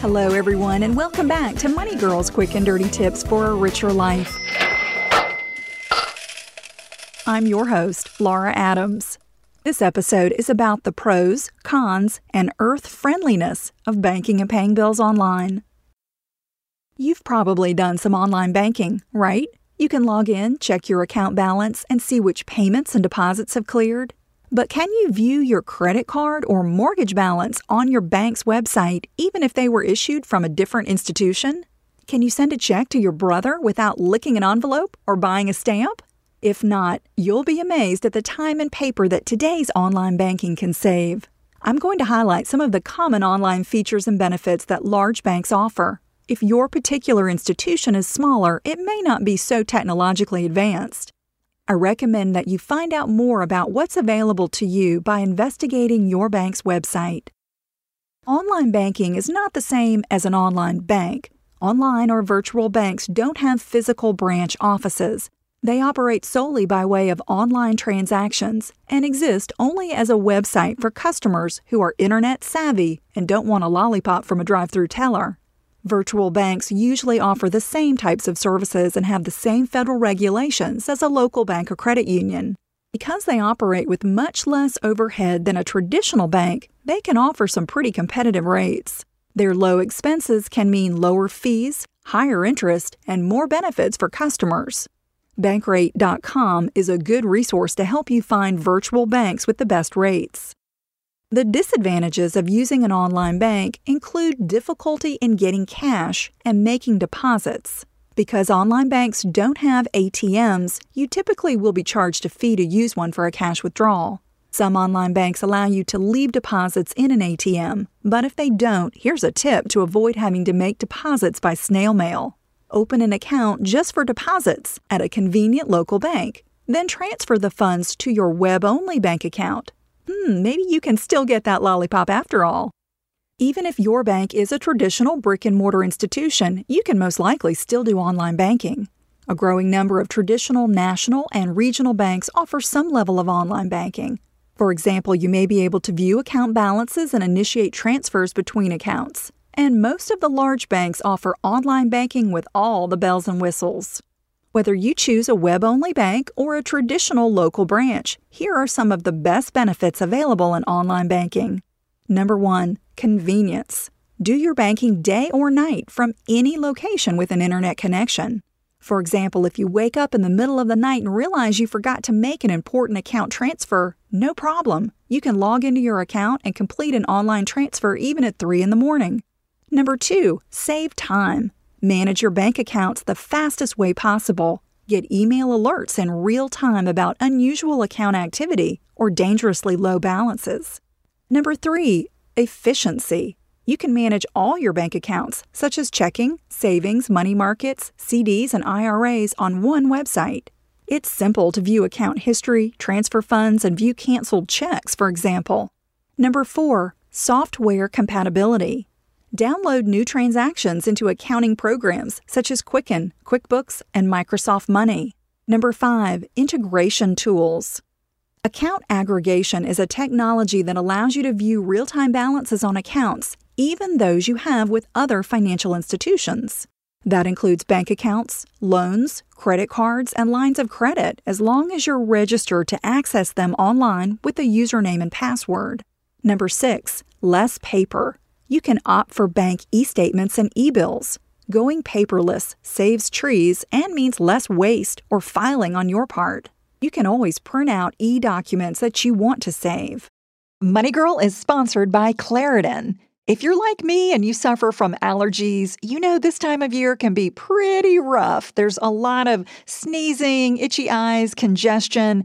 Hello, everyone, and welcome back to Money Girls Quick and Dirty Tips for a Richer Life. I'm your host, Laura Adams. This episode is about the pros, cons, and earth friendliness of banking and paying bills online. You've probably done some online banking, right? You can log in, check your account balance, and see which payments and deposits have cleared. But can you view your credit card or mortgage balance on your bank's website even if they were issued from a different institution? Can you send a check to your brother without licking an envelope or buying a stamp? If not, you'll be amazed at the time and paper that today's online banking can save. I'm going to highlight some of the common online features and benefits that large banks offer. If your particular institution is smaller, it may not be so technologically advanced. I recommend that you find out more about what's available to you by investigating your bank's website. Online banking is not the same as an online bank. Online or virtual banks don't have physical branch offices. They operate solely by way of online transactions and exist only as a website for customers who are internet savvy and don't want a lollipop from a drive through teller. Virtual banks usually offer the same types of services and have the same federal regulations as a local bank or credit union. Because they operate with much less overhead than a traditional bank, they can offer some pretty competitive rates. Their low expenses can mean lower fees, higher interest, and more benefits for customers. Bankrate.com is a good resource to help you find virtual banks with the best rates. The disadvantages of using an online bank include difficulty in getting cash and making deposits. Because online banks don't have ATMs, you typically will be charged a fee to use one for a cash withdrawal. Some online banks allow you to leave deposits in an ATM, but if they don't, here's a tip to avoid having to make deposits by snail mail. Open an account just for deposits at a convenient local bank, then transfer the funds to your web only bank account hmm, maybe you can still get that lollipop after all. Even if your bank is a traditional brick and mortar institution, you can most likely still do online banking. A growing number of traditional national and regional banks offer some level of online banking. For example, you may be able to view account balances and initiate transfers between accounts. And most of the large banks offer online banking with all the bells and whistles. Whether you choose a web only bank or a traditional local branch, here are some of the best benefits available in online banking. Number one, convenience. Do your banking day or night from any location with an internet connection. For example, if you wake up in the middle of the night and realize you forgot to make an important account transfer, no problem. You can log into your account and complete an online transfer even at 3 in the morning. Number two, save time. Manage your bank accounts the fastest way possible. Get email alerts in real time about unusual account activity or dangerously low balances. Number three, efficiency. You can manage all your bank accounts, such as checking, savings, money markets, CDs, and IRAs, on one website. It's simple to view account history, transfer funds, and view canceled checks, for example. Number four, software compatibility. Download new transactions into accounting programs such as Quicken, QuickBooks, and Microsoft Money. Number 5. Integration tools. Account aggregation is a technology that allows you to view real time balances on accounts, even those you have with other financial institutions. That includes bank accounts, loans, credit cards, and lines of credit as long as you're registered to access them online with a username and password. Number 6. Less paper. You can opt for bank e statements and e bills. Going paperless saves trees and means less waste or filing on your part. You can always print out e documents that you want to save. Money Girl is sponsored by Claritin. If you're like me and you suffer from allergies, you know this time of year can be pretty rough. There's a lot of sneezing, itchy eyes, congestion,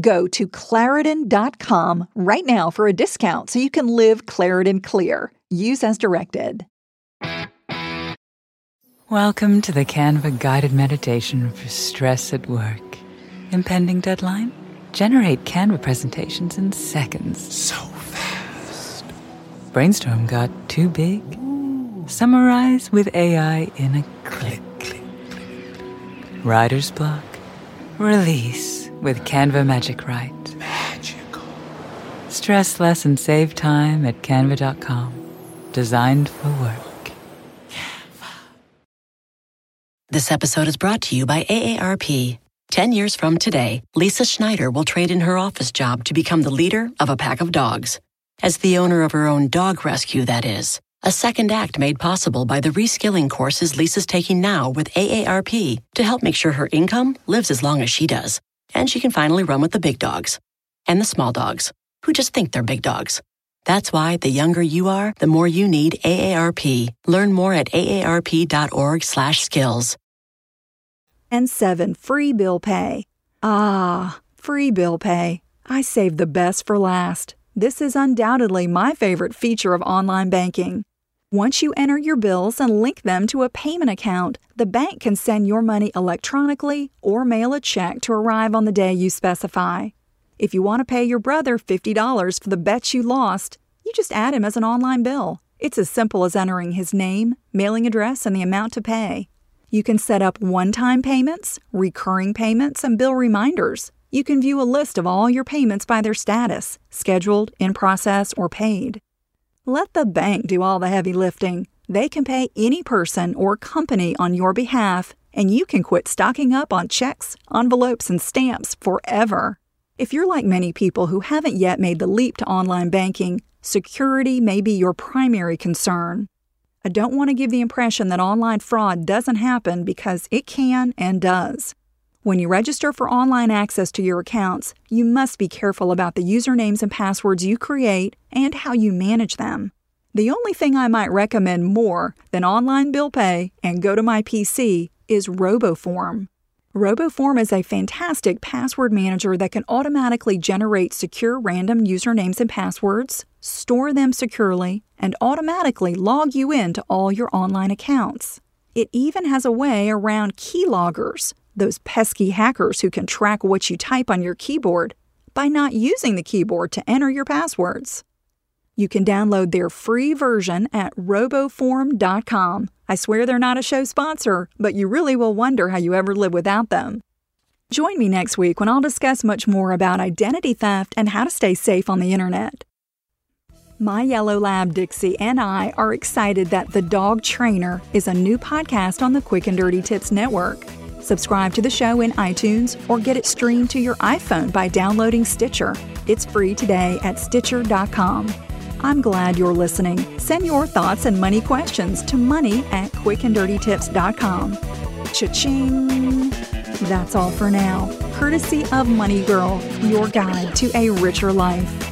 Go to Claritin.com right now for a discount so you can live Claritin Clear. Use as directed. Welcome to the Canva guided meditation for stress at work. Impending deadline? Generate Canva presentations in seconds. So fast. Brainstorm got too big? Summarize with AI in a click. Click, click. Writer's block? Release with Canva Magic Write. Magical. Stress less and save time at canva.com. Designed for work. Canva. This episode is brought to you by AARP. Ten years from today, Lisa Schneider will trade in her office job to become the leader of a pack of dogs. As the owner of her own dog rescue, that is. A second act made possible by the reskilling courses Lisa's taking now with AARP to help make sure her income lives as long as she does. And she can finally run with the big dogs and the small dogs who just think they're big dogs. That's why the younger you are, the more you need AARP. Learn more at aarp.org/skills. And 7. Free bill pay. Ah, free bill pay. I saved the best for last. This is undoubtedly my favorite feature of online banking. Once you enter your bills and link them to a payment account, the bank can send your money electronically or mail a check to arrive on the day you specify. If you want to pay your brother $50 for the bet you lost, you just add him as an online bill. It's as simple as entering his name, mailing address, and the amount to pay. You can set up one time payments, recurring payments, and bill reminders. You can view a list of all your payments by their status scheduled, in process, or paid. Let the bank do all the heavy lifting. They can pay any person or company on your behalf, and you can quit stocking up on checks, envelopes, and stamps forever. If you're like many people who haven't yet made the leap to online banking, security may be your primary concern. I don't want to give the impression that online fraud doesn't happen because it can and does. When you register for online access to your accounts, you must be careful about the usernames and passwords you create and how you manage them. The only thing I might recommend more than online bill pay and GoToMyPC is RoboForm. RoboForm is a fantastic password manager that can automatically generate secure random usernames and passwords, store them securely, and automatically log you in to all your online accounts. It even has a way around keyloggers, those pesky hackers who can track what you type on your keyboard, by not using the keyboard to enter your passwords. You can download their free version at roboform.com. I swear they're not a show sponsor, but you really will wonder how you ever live without them. Join me next week when I'll discuss much more about identity theft and how to stay safe on the internet. My Yellow Lab Dixie and I are excited that The Dog Trainer is a new podcast on the Quick and Dirty Tips Network. Subscribe to the show in iTunes or get it streamed to your iPhone by downloading Stitcher. It's free today at Stitcher.com. I'm glad you're listening. Send your thoughts and money questions to money at quickanddirtytips.com. Cha-ching! That's all for now, courtesy of Money Girl, your guide to a richer life.